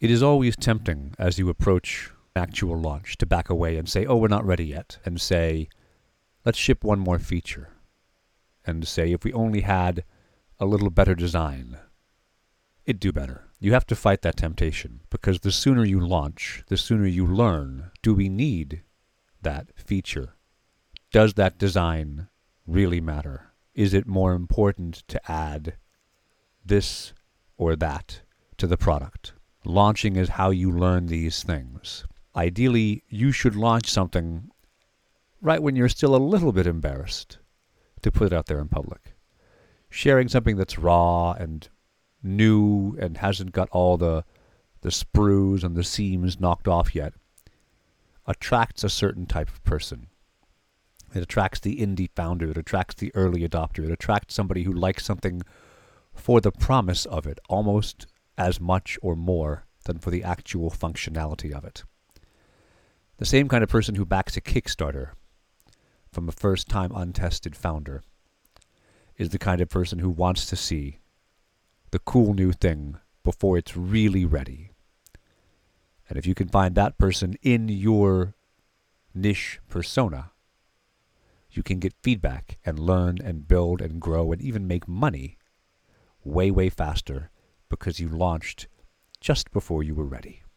It is always tempting as you approach actual launch to back away and say, oh, we're not ready yet, and say, let's ship one more feature. And say, if we only had a little better design, it'd do better. You have to fight that temptation because the sooner you launch, the sooner you learn, do we need that feature? Does that design really matter? Is it more important to add this or that to the product? Launching is how you learn these things. Ideally, you should launch something right when you're still a little bit embarrassed to put it out there in public. Sharing something that's raw and new and hasn't got all the the sprues and the seams knocked off yet attracts a certain type of person. It attracts the indie founder, it attracts the early adopter, it attracts somebody who likes something for the promise of it almost as much or more than for the actual functionality of it. The same kind of person who backs a Kickstarter from a first time untested founder is the kind of person who wants to see the cool new thing before it's really ready. And if you can find that person in your niche persona, you can get feedback and learn and build and grow and even make money way, way faster because you launched just before you were ready.